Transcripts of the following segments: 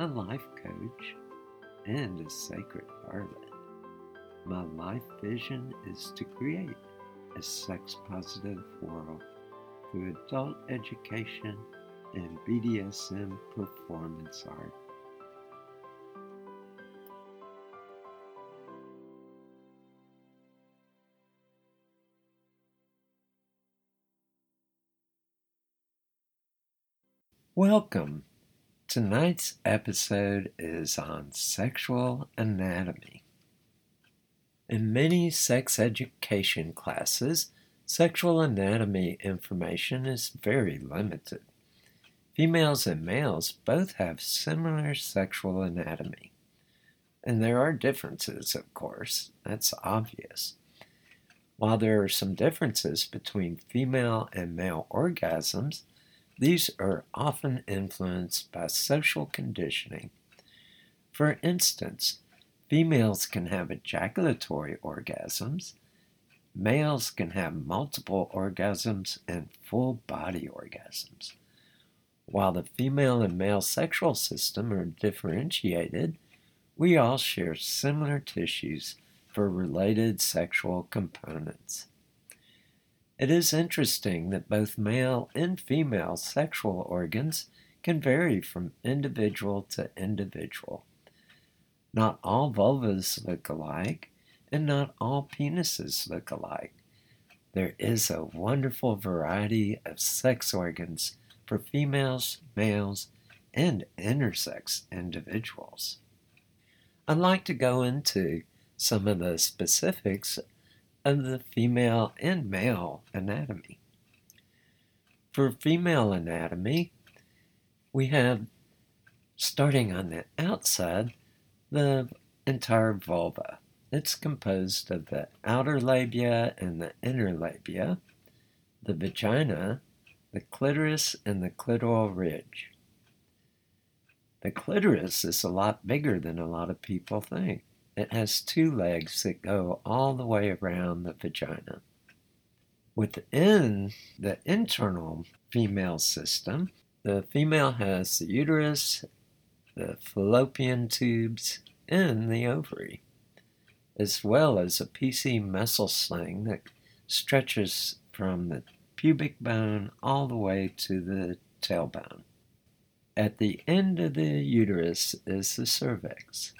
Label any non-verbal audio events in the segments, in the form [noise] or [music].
a life coach, and a sacred harlot. My life vision is to create a sex positive world through adult education and BDSM performance art. Welcome Tonight's episode is on sexual anatomy. In many sex education classes, sexual anatomy information is very limited. Females and males both have similar sexual anatomy. And there are differences, of course, that's obvious. While there are some differences between female and male orgasms, these are often influenced by social conditioning. For instance, females can have ejaculatory orgasms, males can have multiple orgasms and full body orgasms. While the female and male sexual system are differentiated, we all share similar tissues for related sexual components. It is interesting that both male and female sexual organs can vary from individual to individual. Not all vulvas look alike, and not all penises look alike. There is a wonderful variety of sex organs for females, males, and intersex individuals. I'd like to go into some of the specifics of the female and male anatomy. For female anatomy, we have, starting on the outside, the entire vulva. It's composed of the outer labia and the inner labia, the vagina, the clitoris, and the clitoral ridge. The clitoris is a lot bigger than a lot of people think. It has two legs that go all the way around the vagina. Within the internal female system, the female has the uterus, the fallopian tubes, and the ovary, as well as a PC muscle sling that stretches from the pubic bone all the way to the tailbone. At the end of the uterus is the cervix.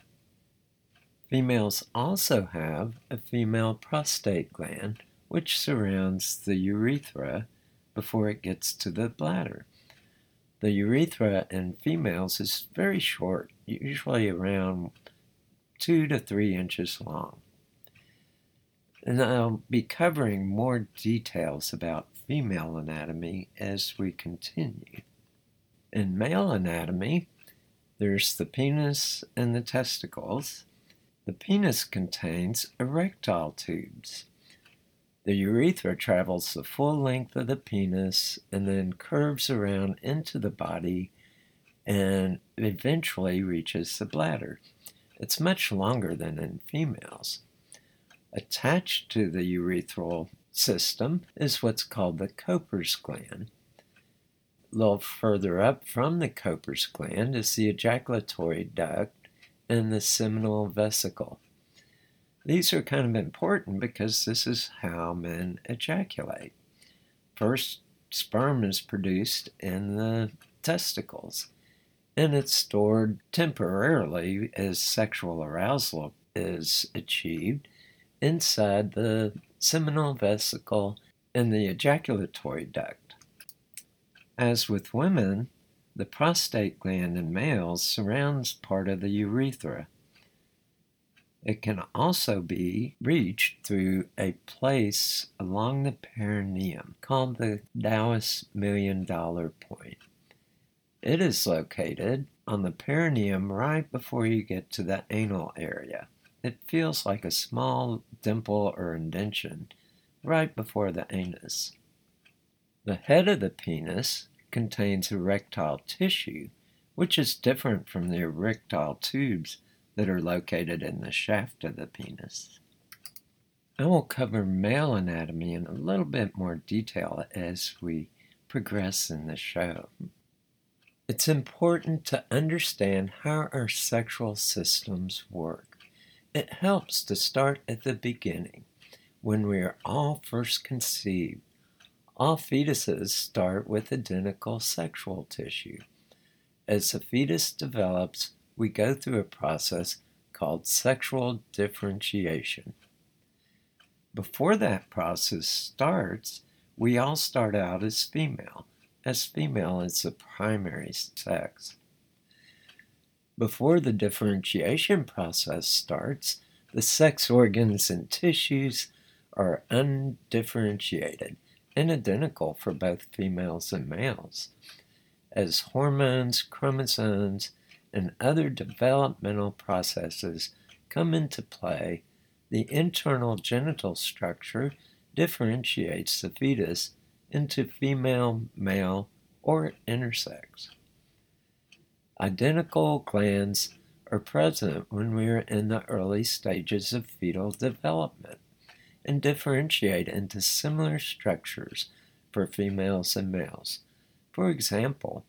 Females also have a female prostate gland which surrounds the urethra before it gets to the bladder. The urethra in females is very short, usually around two to three inches long. And I'll be covering more details about female anatomy as we continue. In male anatomy, there's the penis and the testicles. The penis contains erectile tubes. The urethra travels the full length of the penis and then curves around into the body and eventually reaches the bladder. It's much longer than in females. Attached to the urethral system is what's called the Cowper's gland. A little further up from the Cowper's gland is the ejaculatory duct and the seminal vesicle. These are kind of important because this is how men ejaculate. First, sperm is produced in the testicles, and it's stored temporarily as sexual arousal is achieved inside the seminal vesicle and the ejaculatory duct. As with women, the prostate gland in males surrounds part of the urethra. It can also be reached through a place along the perineum called the Dow's million dollar point. It is located on the perineum right before you get to the anal area. It feels like a small dimple or indention right before the anus. The head of the penis contains erectile tissue, which is different from the erectile tubes that are located in the shaft of the penis. I will cover male anatomy in a little bit more detail as we progress in the show. It's important to understand how our sexual systems work. It helps to start at the beginning, when we are all first conceived all fetuses start with identical sexual tissue. As the fetus develops, we go through a process called sexual differentiation. Before that process starts, we all start out as female, as female is the primary sex. Before the differentiation process starts, the sex organs and tissues are undifferentiated identical for both females and males. As hormones, chromosomes, and other developmental processes come into play, the internal genital structure differentiates the fetus into female, male, or intersex. Identical glands are present when we are in the early stages of fetal development and differentiate into similar structures for females and males. For example,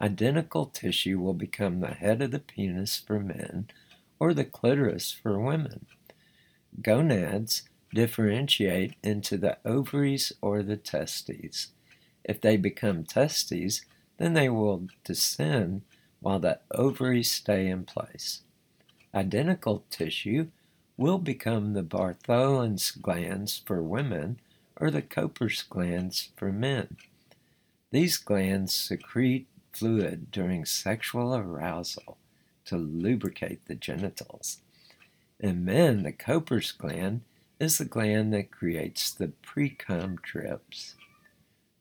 identical tissue will become the head of the penis for men or the clitoris for women. Gonads differentiate into the ovaries or the testes. If they become testes, then they will descend while the ovaries stay in place. Identical tissue will become the Bartholin's glands for women or the Cowper's glands for men. These glands secrete fluid during sexual arousal to lubricate the genitals. In men, the Cowper's gland is the gland that creates the precum drips.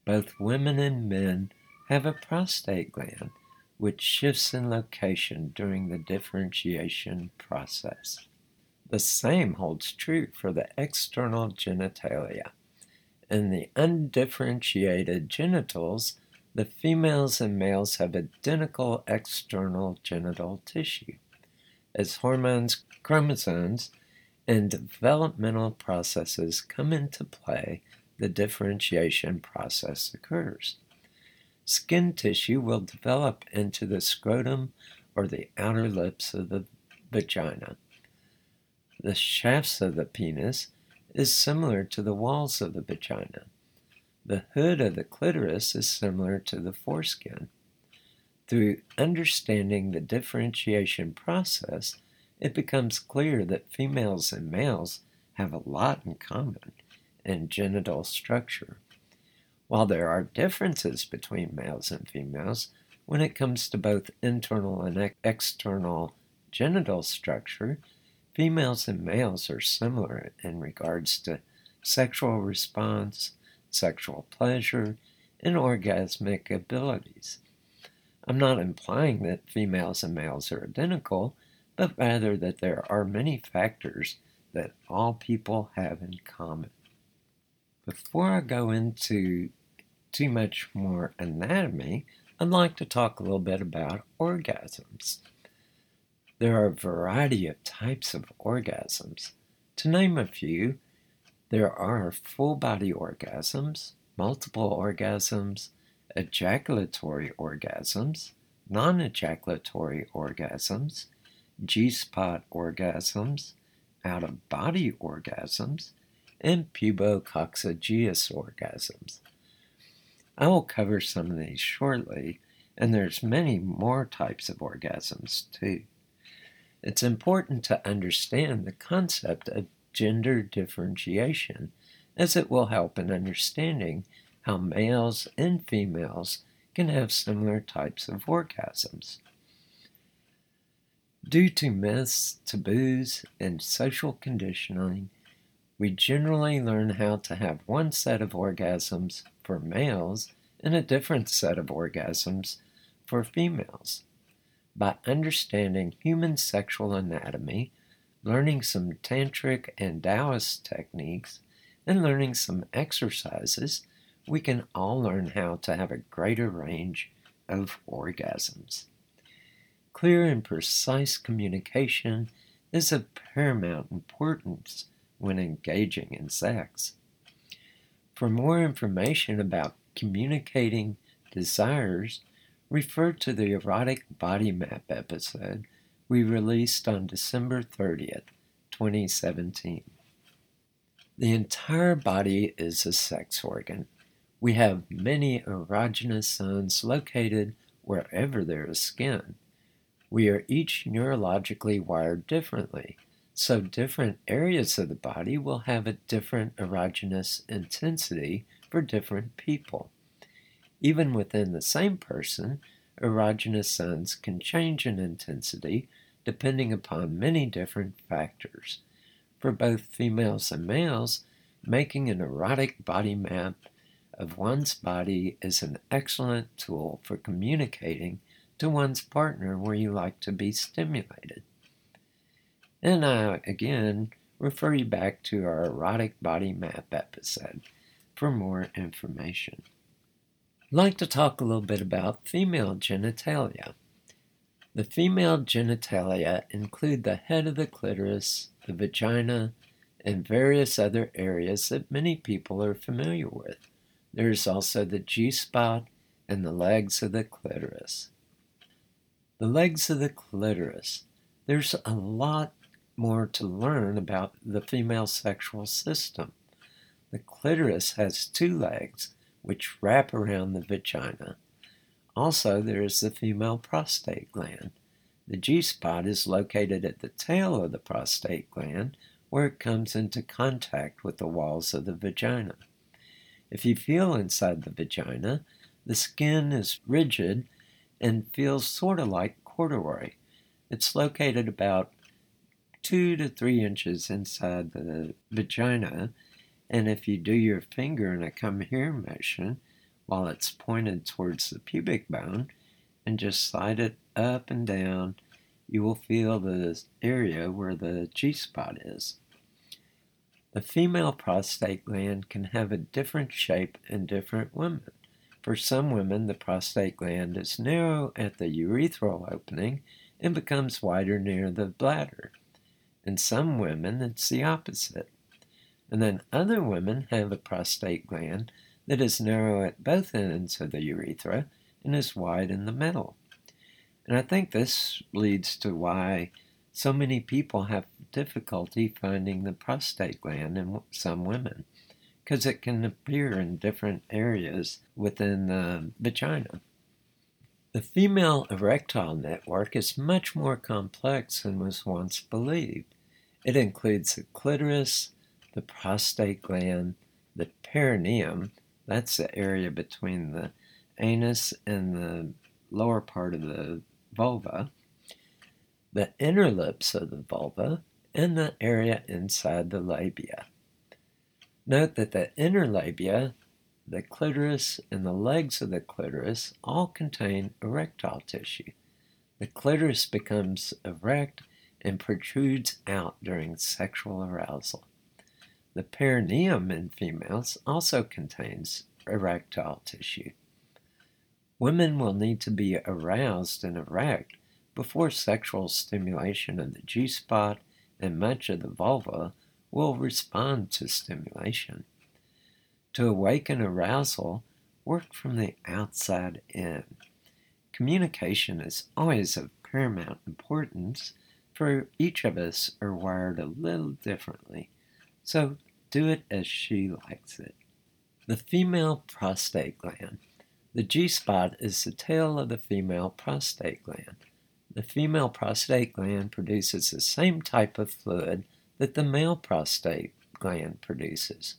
Both women and men have a prostate gland, which shifts in location during the differentiation process. The same holds true for the external genitalia. In the undifferentiated genitals, the females and males have identical external genital tissue. As hormones, chromosomes, and developmental processes come into play, the differentiation process occurs. Skin tissue will develop into the scrotum or the outer lips of the vagina. The shafts of the penis is similar to the walls of the vagina. The hood of the clitoris is similar to the foreskin. Through understanding the differentiation process, it becomes clear that females and males have a lot in common in genital structure. While there are differences between males and females when it comes to both internal and external genital structure, females and males are similar in regards to sexual response, sexual pleasure, and orgasmic abilities. I'm not implying that females and males are identical, but rather that there are many factors that all people have in common. Before I go into too much more anatomy, I'd like to talk a little bit about orgasms. There are a variety of types of orgasms. To name a few, there are full body orgasms, multiple orgasms, ejaculatory orgasms, non ejaculatory orgasms, G spot orgasms, out of body orgasms, and pubococcygeus orgasms. I will cover some of these shortly, and there's many more types of orgasms too. It's important to understand the concept of gender differentiation as it will help in understanding how males and females can have similar types of orgasms. Due to myths, taboos, and social conditioning, we generally learn how to have one set of orgasms for males and a different set of orgasms for females. By understanding human sexual anatomy, learning some tantric and Taoist techniques, and learning some exercises, we can all learn how to have a greater range of orgasms. Clear and precise communication is of paramount importance when engaging in sex. For more information about communicating desires, refer to the Erotic Body Map episode we released on December 30th, 2017. The entire body is a sex organ. We have many erogenous zones located wherever there is skin. We are each neurologically wired differently, so different areas of the body will have a different erogenous intensity for different people. Even within the same person, erogenous zones can change in intensity depending upon many different factors for both females and males, making an erotic body map of one's body is an excellent tool for communicating to one's partner where you like to be stimulated. And I again refer you back to our erotic body map episode for more information. Like to talk a little bit about female genitalia. The female genitalia include the head of the clitoris, the vagina, and various other areas that many people are familiar with. There is also the G spot and the legs of the clitoris. The legs of the clitoris. There's a lot more to learn about the female sexual system. The clitoris has two legs which wrap around the vagina. Also, there is the female prostate gland. The G spot is located at the tail of the prostate gland where it comes into contact with the walls of the vagina. If you feel inside the vagina, the skin is rigid and feels sort of like corduroy. It's located about two to three inches inside the vagina, and if you do your finger in a come here motion while it's pointed towards the pubic bone and just slide it up and down, you will feel the area where the G spot is. The female prostate gland can have a different shape in different women. For some women, the prostate gland is narrow at the urethral opening and becomes wider near the bladder. In some women, it's the opposite. And then other women have a prostate gland that is narrow at both ends of the urethra and is wide in the middle. And I think this leads to why so many people have difficulty finding the prostate gland in some women because it can appear in different areas within the vagina. The female erectile network is much more complex than was once believed. It includes the clitoris, the prostate gland, the perineum, that's the area between the anus and the lower part of the vulva, the inner lips of the vulva, and the area inside the labia. Note that the inner labia, the clitoris, and the legs of the clitoris all contain erectile tissue. The clitoris becomes erect and protrudes out during sexual arousal. The perineum in females also contains erectile tissue. Women will need to be aroused and erect before sexual stimulation of the G spot and much of the vulva will respond to stimulation. To awaken arousal, work from the outside in. Communication is always of paramount importance, for each of us are wired a little differently, so do it as she likes it. The female prostate gland. The G spot is the tail of the female prostate gland. The female prostate gland produces the same type of fluid that the male prostate gland produces.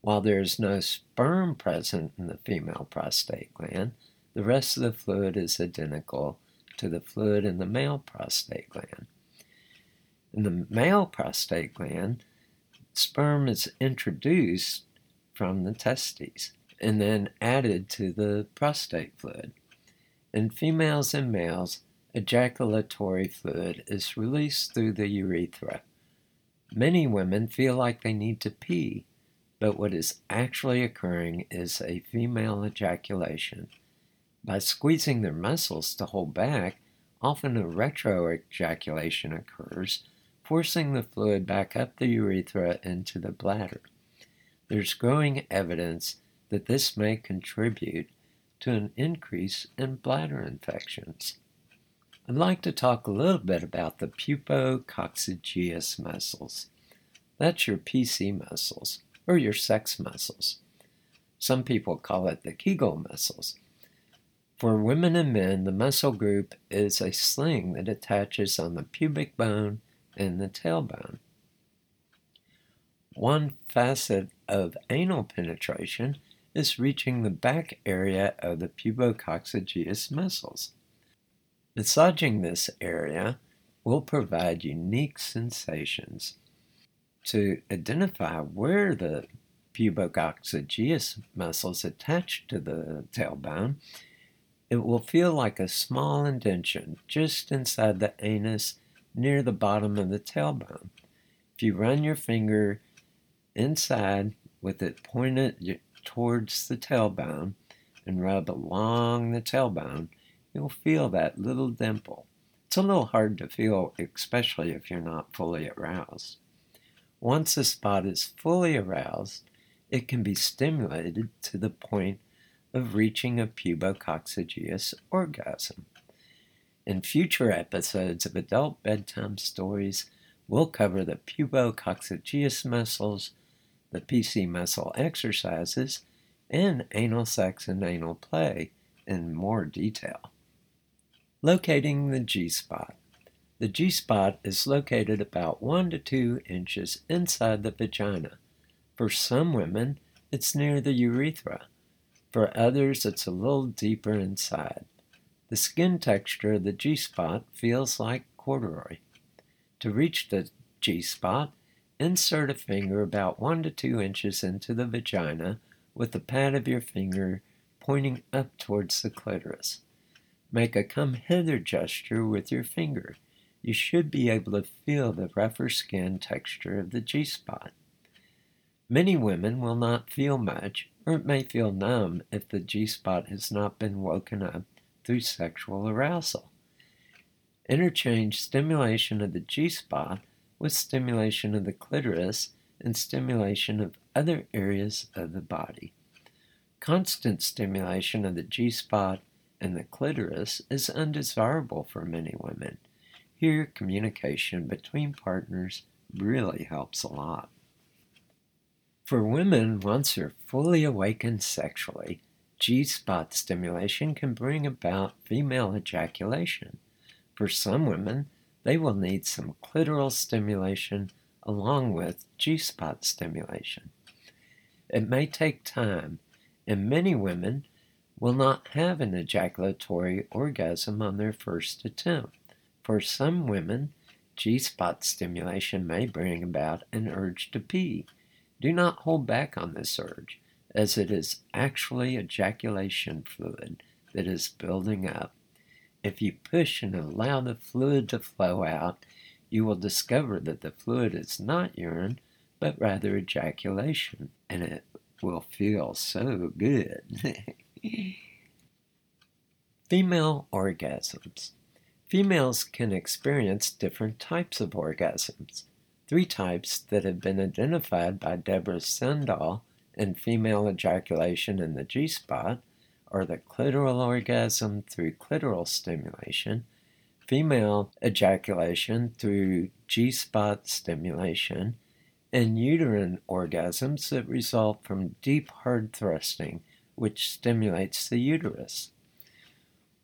While there is no sperm present in the female prostate gland, the rest of the fluid is identical to the fluid in the male prostate gland. In the male prostate gland, sperm is introduced from the testes and then added to the prostate fluid. In females and males, ejaculatory fluid is released through the urethra. Many women feel like they need to pee, but what is actually occurring is a female ejaculation. By squeezing their muscles to hold back, often a retro ejaculation occurs, forcing the fluid back up the urethra into the bladder. There's growing evidence that this may contribute to an increase in bladder infections. I'd like to talk a little bit about the pubococcygeus muscles. That's your PC muscles, or your sex muscles. Some people call it the Kegel muscles. For women and men, the muscle group is a sling that attaches on the pubic bone and the tailbone. One facet of anal penetration is reaching the back area of the pubococcygeus muscles. Massaging this area will provide unique sensations. To identify where the pubococcygeus muscles attach to the tailbone, it will feel like a small indention just inside the anus near the bottom of the tailbone. If you run your finger inside with it pointed towards the tailbone and rub along the tailbone, you'll feel that little dimple. It's a little hard to feel, especially if you're not fully aroused. Once a spot is fully aroused, it can be stimulated to the point of reaching a pubococcygeus orgasm. In future episodes of Adult Bedtime Stories, we'll cover the pubococcygeus muscles, the PC muscle exercises, and anal sex and anal play in more detail. Locating the G spot. The G spot is located about 1 to 2 inches inside the vagina. For some women, it's near the urethra. For others, it's a little deeper inside. The skin texture of the G spot feels like corduroy. To reach the G spot, insert a finger about 1 to 2 inches into the vagina with the pad of your finger pointing up towards the clitoris. Make a come hither gesture with your finger. You should be able to feel the rougher skin texture of the G spot. Many women will not feel much, or it may feel numb if the G spot has not been woken up through sexual arousal. Interchange stimulation of the G spot with stimulation of the clitoris and stimulation of other areas of the body. Constant stimulation of the G spot and the clitoris is undesirable for many women. Here, communication between partners really helps a lot. For women, once they're fully awakened sexually, G spot stimulation can bring about female ejaculation. For some women, they will need some clitoral stimulation along with G spot stimulation. It may take time, and many women will not have an ejaculatory orgasm on their first attempt. For some women, G spot stimulation may bring about an urge to pee. Do not hold back on this urge, as it is actually ejaculation fluid that is building up. If you push and allow the fluid to flow out, you will discover that the fluid is not urine, but rather ejaculation, and it will feel so good. [laughs] Female orgasms. Females can experience different types of orgasms. Three types that have been identified by Deborah Sundahl in female ejaculation in the G spot or the clitoral orgasm through clitoral stimulation, female ejaculation through G spot stimulation, and uterine orgasms that result from deep hard thrusting, which stimulates the uterus.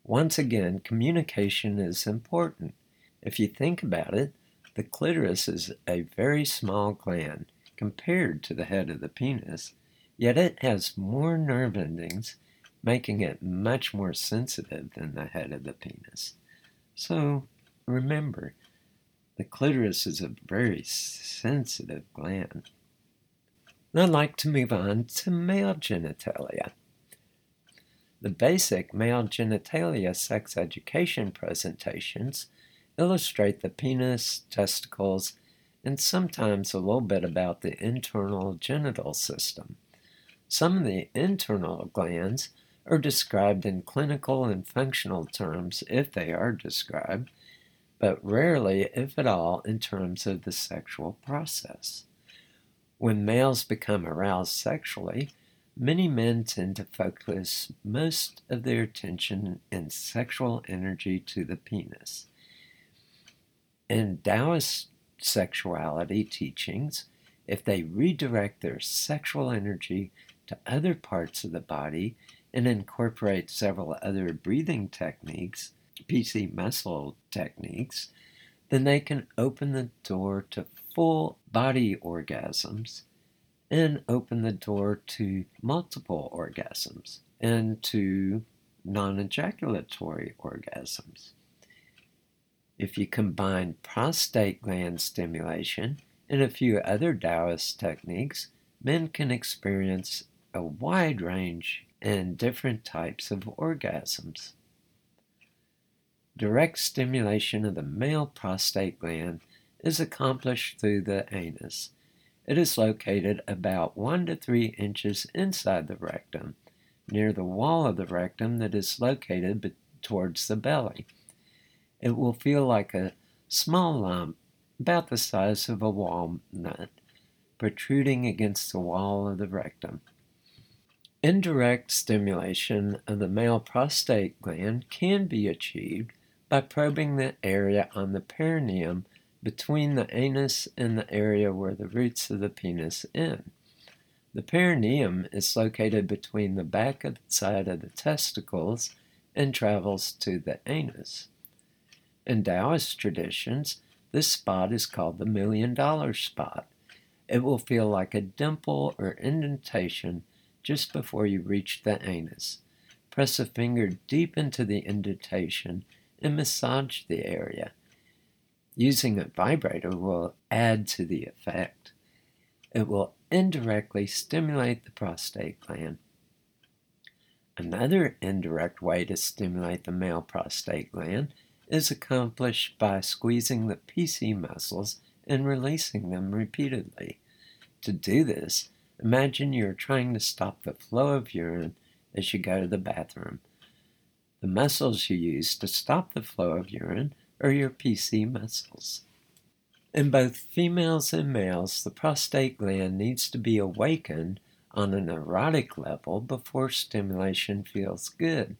Once again, communication is important. If you think about it, the clitoris is a very small gland compared to the head of the penis, yet it has more nerve endings, making it much more sensitive than the head of the penis. So remember, the clitoris is a very sensitive gland. I'd like to move on to male genitalia. The basic male genitalia sex education presentations illustrate the penis, testicles, and sometimes a little bit about the internal genital system. Some of the internal glands are described in clinical and functional terms if they are described, but rarely, if at all, in terms of the sexual process. When males become aroused sexually, many men tend to focus most of their attention and sexual energy to the penis. In Taoist sexuality teachings, if they redirect their sexual energy to other parts of the body and incorporate several other breathing techniques, PC muscle techniques, then they can open the door to full body orgasms and open the door to multiple orgasms and to non ejaculatory orgasms. If you combine prostate gland stimulation and a few other Taoist techniques, men can experience a wide range and different types of orgasms. Direct stimulation of the male prostate gland is accomplished through the anus. It is located about 1 to 3 inches inside the rectum, near the wall of the rectum that is located be- towards the belly. It will feel like a small lump, about the size of a walnut, protruding against the wall of the rectum. Indirect stimulation of the male prostate gland can be achieved by probing the area on the perineum between the anus and the area where the roots of the penis end. The perineum is located between the back of the side of the testicles and travels to the anus. In Taoist traditions, this spot is called the million dollar spot. It will feel like a dimple or indentation just before you reach the anus. Press a finger deep into the indentation and massage the area. Using a vibrator will add to the effect. It will indirectly stimulate the prostate gland. Another indirect way to stimulate the male prostate gland is accomplished by squeezing the PC muscles and releasing them repeatedly. To do this, imagine you're trying to stop the flow of urine as you go to the bathroom. The muscles you use to stop the flow of urine are your PC muscles. In both females and males, the prostate gland needs to be awakened on an erotic level before stimulation feels good.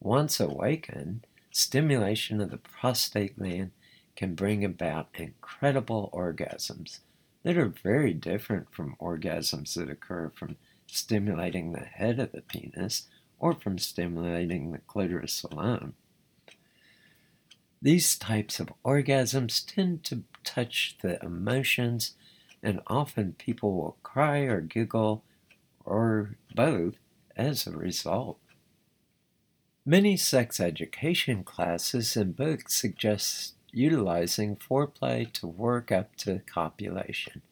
Once awakened, stimulation of the prostate gland can bring about incredible orgasms that are very different from orgasms that occur from stimulating the head of the penis or from stimulating the clitoris alone. These types of orgasms tend to touch the emotions, and often people will cry or giggle or both as a result. Many sex education classes and books suggest utilizing foreplay to work up to copulation,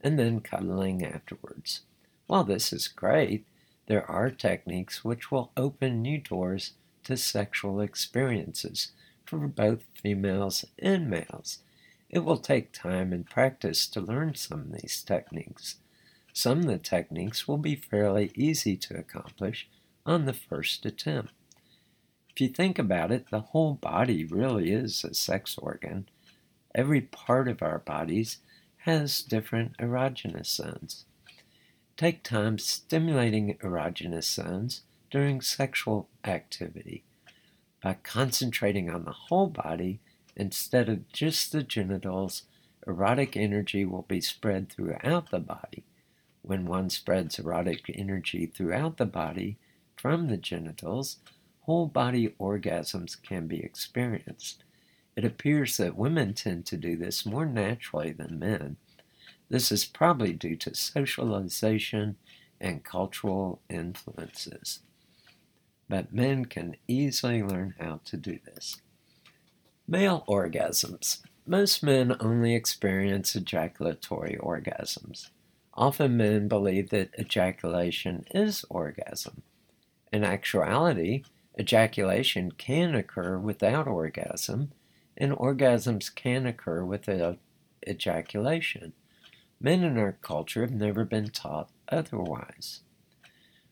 and then cuddling afterwards. While this is great, there are techniques which will open new doors to sexual experiences for both females and males. It will take time and practice to learn some of these techniques. Some of the techniques will be fairly easy to accomplish on the first attempt. If you think about it, the whole body really is a sex organ. Every part of our bodies has different erogenous zones. Take time stimulating erogenous zones during sexual activity. By concentrating on the whole body instead of just the genitals, erotic energy will be spread throughout the body. When one spreads erotic energy throughout the body from the genitals, whole body orgasms can be experienced. It appears that women tend to do this more naturally than men. This is probably due to socialization and cultural influences. But men can easily learn how to do this. Male orgasms. Most men only experience ejaculatory orgasms. Often men believe that ejaculation is orgasm. In actuality, ejaculation can occur without orgasm, and orgasms can occur without ejaculation. Men in our culture have never been taught otherwise.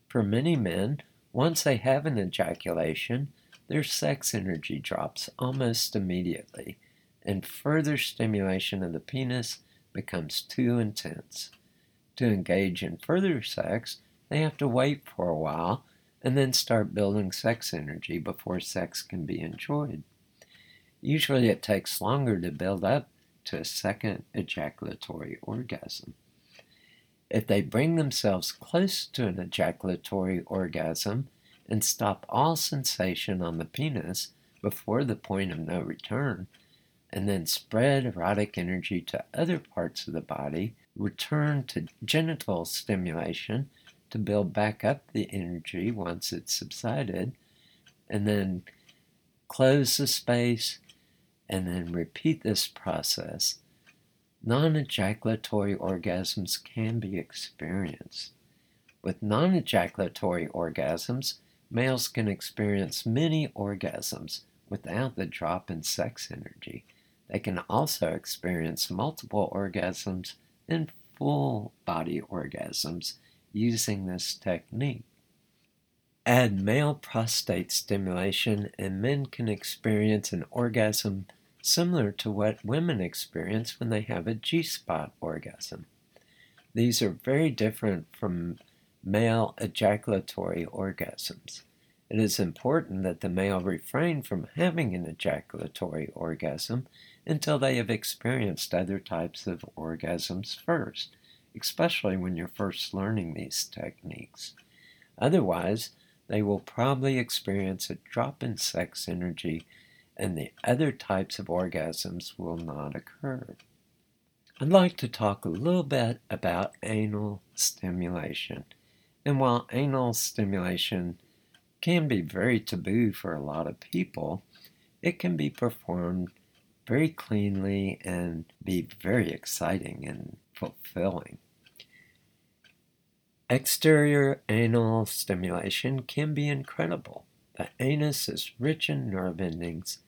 For many men, once they have an ejaculation, their sex energy drops almost immediately, and further stimulation of the penis becomes too intense. To engage in further sex, they have to wait for a while and then start building sex energy before sex can be enjoyed. Usually it takes longer to build up to a second ejaculatory orgasm. If they bring themselves close to an ejaculatory orgasm and stop all sensation on the penis before the point of no return, and then spread erotic energy to other parts of the body, return to genital stimulation to build back up the energy once it's subsided, and then close the space and then repeat this process, non ejaculatory orgasms can be experienced. With non ejaculatory orgasms, males can experience many orgasms without the drop in sex energy. They can also experience multiple orgasms and full body orgasms using this technique. Add male prostate stimulation, and men can experience an orgasm similar to what women experience when they have a G spot orgasm. These are very different from male ejaculatory orgasms. It is important that the male refrain from having an ejaculatory orgasm until they have experienced other types of orgasms first, especially when you're first learning these techniques. Otherwise, they will probably experience a drop in sex energy and the other types of orgasms will not occur. I'd like to talk a little bit about anal stimulation. And while anal stimulation can be very taboo for a lot of people, it can be performed very cleanly and be very exciting and fulfilling. Exterior anal stimulation can be incredible. The anus is rich in nerve endings.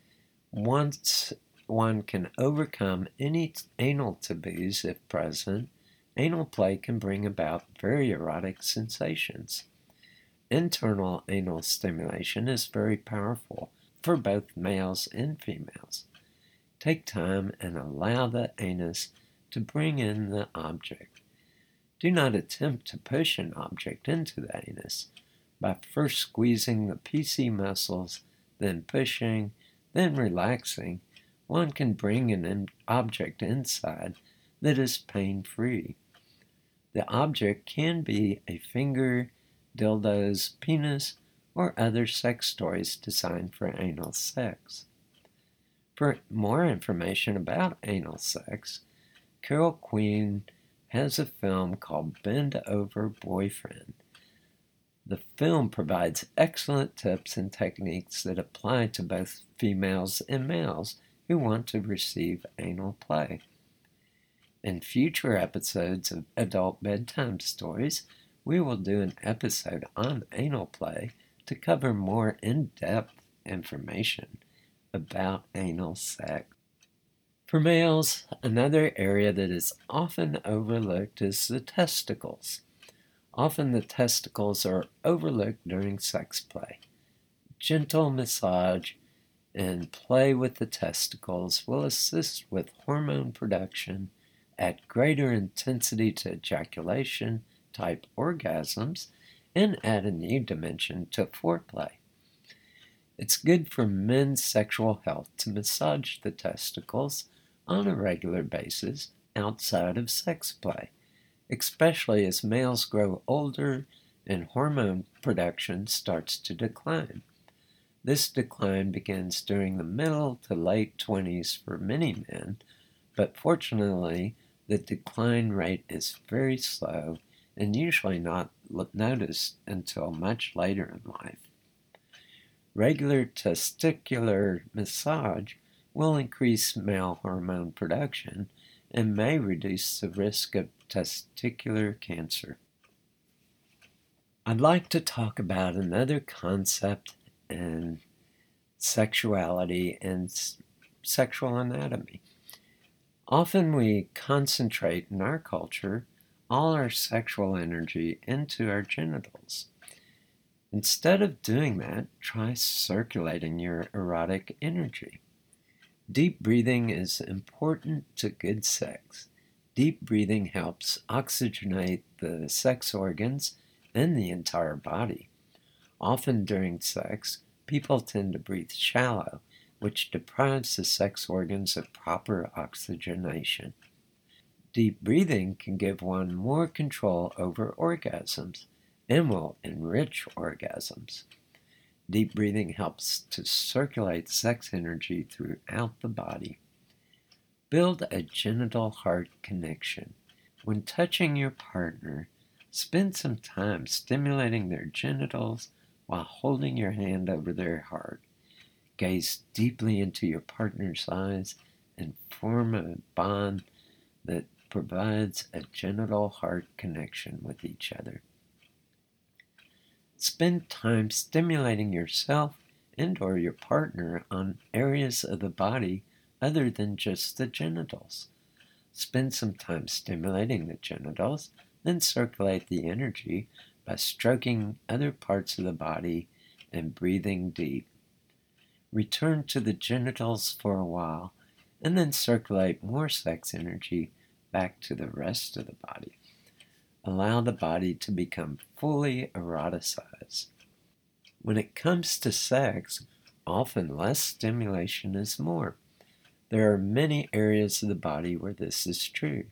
Once one can overcome any anal taboos if present, anal play can bring about very erotic sensations. Internal anal stimulation is very powerful for both males and females. Take time and allow the anus to bring in the object. Do not attempt to push an object into the anus by first squeezing the PC muscles, then pushing, then relaxing. One can bring an object inside that is pain free. The object can be a finger, dildos, penis, or other sex toys designed for anal sex. For more information about anal sex, Carol Queen has a film called Bend Over Boyfriend. The film provides excellent tips and techniques that apply to both females and males who want to receive anal play. In future episodes of Adult Bedtime Stories, we will do an episode on anal play to cover more in depth information about anal sex. For males, another area that is often overlooked is the testicles. Often the testicles are overlooked during sex play. Gentle massage and play with the testicles will assist with hormone production, add greater intensity to ejaculation type orgasms, and add a new dimension to foreplay. It's good for men's sexual health to massage the testicles on a regular basis outside of sex play, especially as males grow older and hormone production starts to decline. This decline begins during the middle to late 20s for many men, but fortunately, the decline rate is very slow and usually not noticed until much later in life. Regular testicular massage will increase male hormone production and may reduce the risk of testicular cancer. I'd like to talk about another concept in sexuality and sexual anatomy. Often we concentrate in our culture all our sexual energy into our genitals. Instead of doing that, try circulating your erotic energy. Deep breathing is important to good sex. Deep breathing helps oxygenate the sex organs and the entire body. Often during sex, people tend to breathe shallow, which deprives the sex organs of proper oxygenation. Deep breathing can give one more control over orgasms and will enrich orgasms. Deep breathing helps to circulate sex energy throughout the body. Build a genital heart connection. When touching your partner, spend some time stimulating their genitals while holding your hand over their heart. Gaze deeply into your partner's eyes and form a bond that provides a genital heart connection with each other. Spend time stimulating yourself and or your partner on areas of the body other than just the genitals. Spend some time stimulating the genitals, then circulate the energy by stroking other parts of the body and breathing deep. Return to the genitals for a while and then circulate more sex energy back to the rest of the body allow the body to become fully eroticized. When it comes to sex, often less stimulation is more. There are many areas of the body where this is true,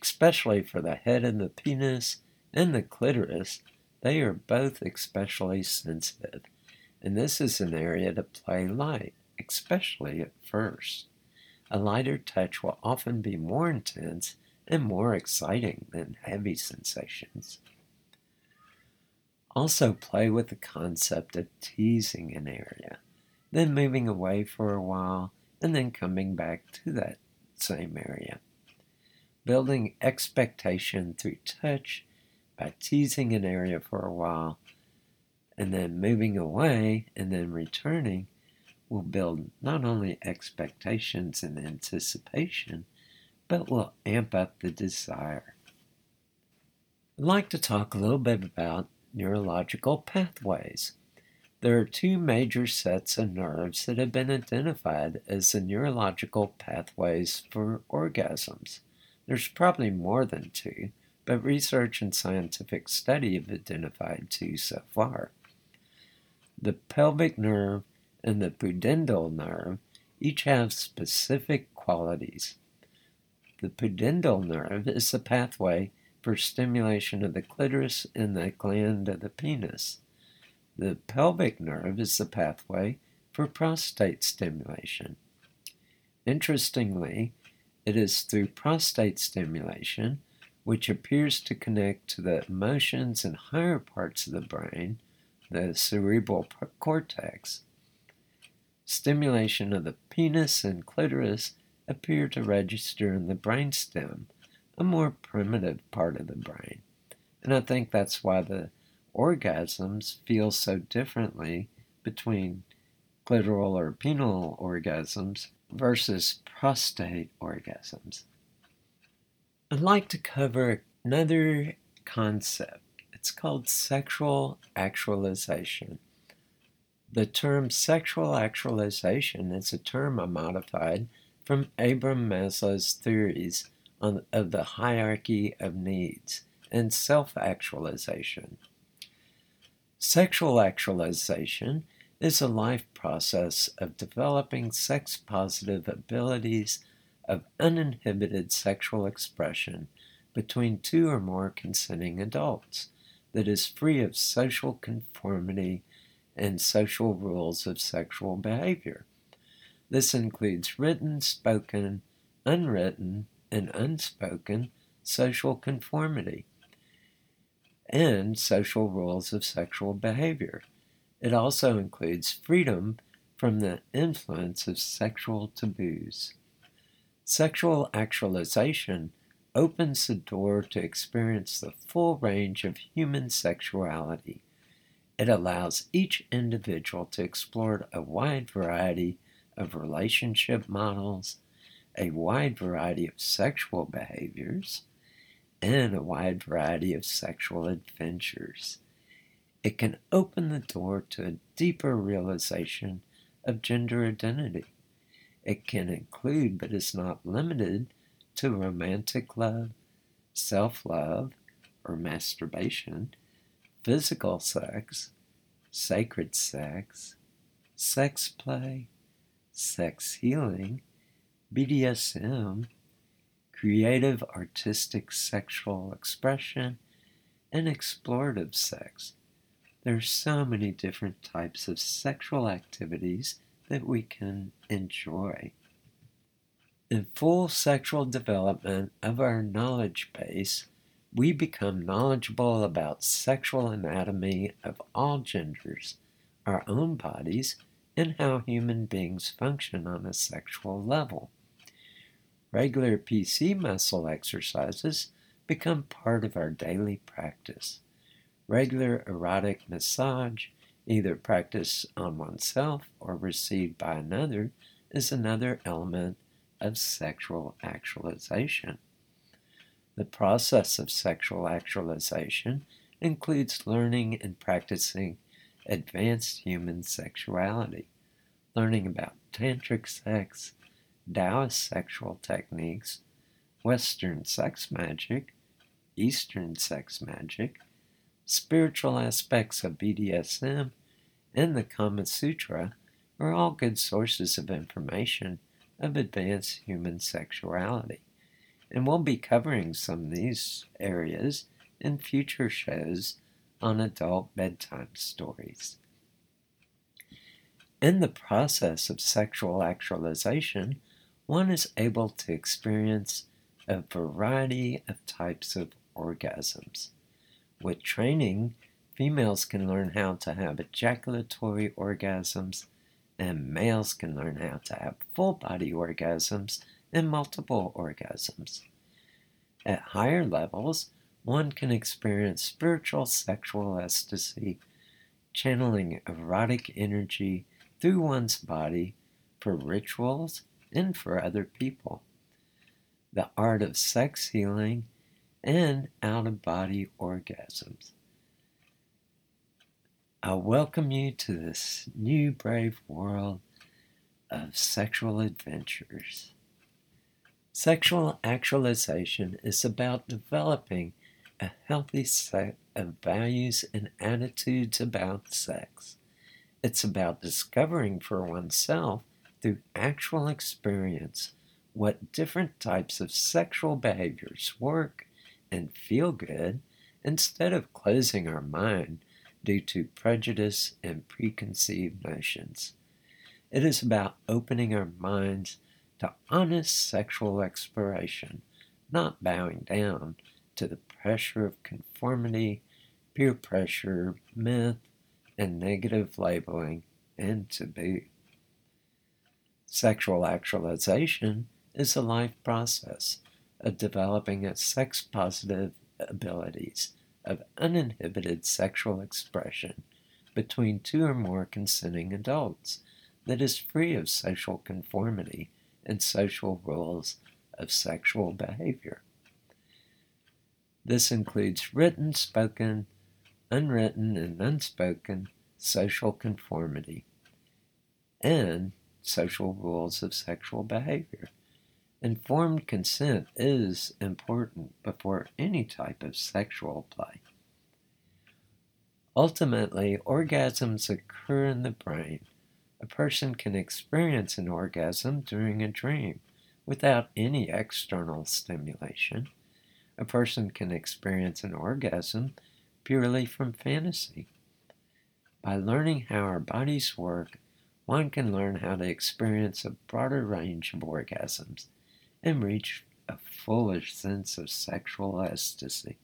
especially for the head and the penis and the clitoris. They are both especially sensitive, and this is an area to play light, especially at first. A lighter touch will often be more intense and more exciting than heavy sensations. Also, play with the concept of teasing an area, then moving away for a while, and then coming back to that same area. Building expectation through touch by teasing an area for a while and then moving away and then returning will build not only expectations and anticipation, but will amp up the desire. I'd like to talk a little bit about neurological pathways. There are two major sets of nerves that have been identified as the neurological pathways for orgasms. There's probably more than two, but research and scientific study have identified two so far. The pelvic nerve and the pudendal nerve each have specific qualities. The pudendal nerve is the pathway for stimulation of the clitoris and the glans of the penis. The pelvic nerve is the pathway for prostate stimulation. Interestingly, it is through prostate stimulation, which appears to connect to the emotions and higher parts of the brain, the cerebral cortex, Stimulation of the penis and clitoris appear to register in the brainstem, a more primitive part of the brain. And I think that's why the orgasms feel so differently between clitoral or penile orgasms versus prostate orgasms. I'd like to cover another concept. It's called sexual actualization. The term sexual actualization is a term I modified from Abraham Maslow's theories on, of the hierarchy of needs and self actualization. Sexual actualization is a life process of developing sex positive abilities of uninhibited sexual expression between two or more consenting adults that is free of social conformity and social rules of sexual behavior. This includes written, spoken, unwritten, and unspoken social conformity and social rules of sexual behavior. It also includes freedom from the influence of sexual taboos. Sexual actualization opens the door to experience the full range of human sexuality. It allows each individual to explore a wide variety of relationship models, a wide variety of sexual behaviors, and a wide variety of sexual adventures. It can open the door to a deeper realization of gender identity. It can include, but is not limited to, romantic love, self love, or masturbation, physical sex, sacred sex, sex play, sex healing, BDSM, creative artistic sexual expression, and explorative sex. There are so many different types of sexual activities that we can enjoy. In full sexual development of our knowledge base, we become knowledgeable about sexual anatomy of all genders, our own bodies, and how human beings function on a sexual level. Regular PC muscle exercises become part of our daily practice. Regular erotic massage, either practiced on oneself or received by another, is another element of sexual actualization. The process of sexual actualization includes learning and practicing advanced human sexuality, learning about tantric sex, Taoist sexual techniques, Western sex magic, Eastern sex magic, spiritual aspects of BDSM, and the Kama Sutra are all good sources of information of advanced human sexuality. And we'll be covering some of these areas in future shows on adult bedtime stories. In the process of sexual actualization, one is able to experience a variety of types of orgasms. With training, females can learn how to have ejaculatory orgasms, and males can learn how to have full body orgasms and multiple orgasms. At higher levels, one can experience spiritual sexual ecstasy, channeling erotic energy through one's body for rituals and for other people. The art of sex healing and out of body orgasms. I welcome you to this new brave world of sexual adventures. Sexual actualization is about developing a healthy set of values and attitudes about sex. It's about discovering for oneself through actual experience what different types of sexual behaviors work and feel good instead of closing our mind due to prejudice and preconceived notions. It is about opening our minds to honest sexual exploration, not bowing down to the pressure of conformity, peer pressure, myth, and negative labeling and taboo. Sexual actualization is a life process of developing a sex positive abilities of uninhibited sexual expression between two or more consenting adults that is free of social conformity and social rules of sexual behavior. This includes written, spoken, unwritten, and unspoken social conformity and social rules of sexual behavior. Informed consent is important before any type of sexual play. Ultimately, orgasms occur in the brain. A person can experience an orgasm during a dream without any external stimulation. A person can experience an orgasm purely from fantasy. By learning how our bodies work, one can learn how to experience a broader range of orgasms and reach a fuller sense of sexual ecstasy.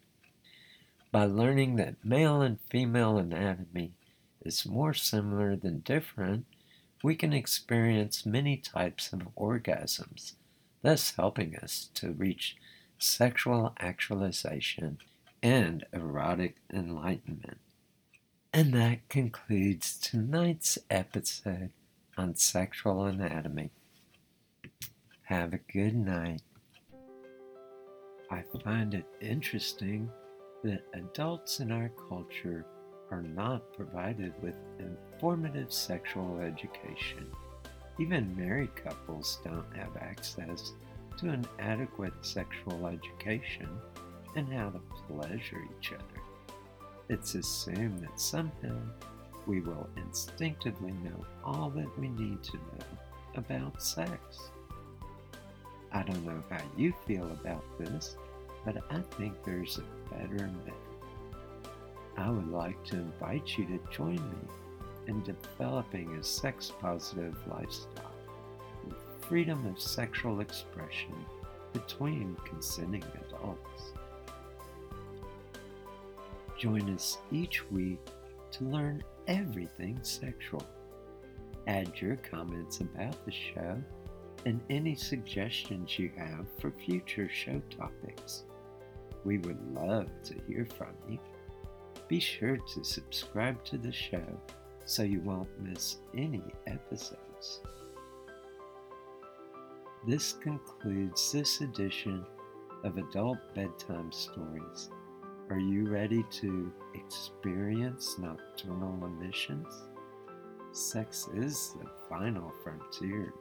By learning that male and female anatomy is more similar than different, we can experience many types of orgasms, thus helping us to reach sexual actualization and erotic enlightenment. And that concludes tonight's episode on sexual anatomy. Have a good night. I find it interesting that adults in our culture are not provided with informative sexual education. Even married couples don't have access to an adequate sexual education and how to pleasure each other. It's assumed that somehow we will instinctively know all that we need to know about sex. I don't know how you feel about this, but I think there's a better method. I would like to invite you to join me in developing a sex positive lifestyle freedom of sexual expression between consenting adults. Join us each week to learn everything sexual. Add your comments about the show and any suggestions you have for future show topics. We would love to hear from you. Be sure to subscribe to the show so you won't miss any episodes. This concludes this edition of Adult Bedtime Stories. Are you ready to experience nocturnal emissions? Sex is the final frontier,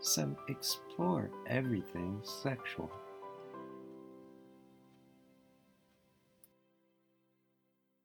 so explore everything sexual.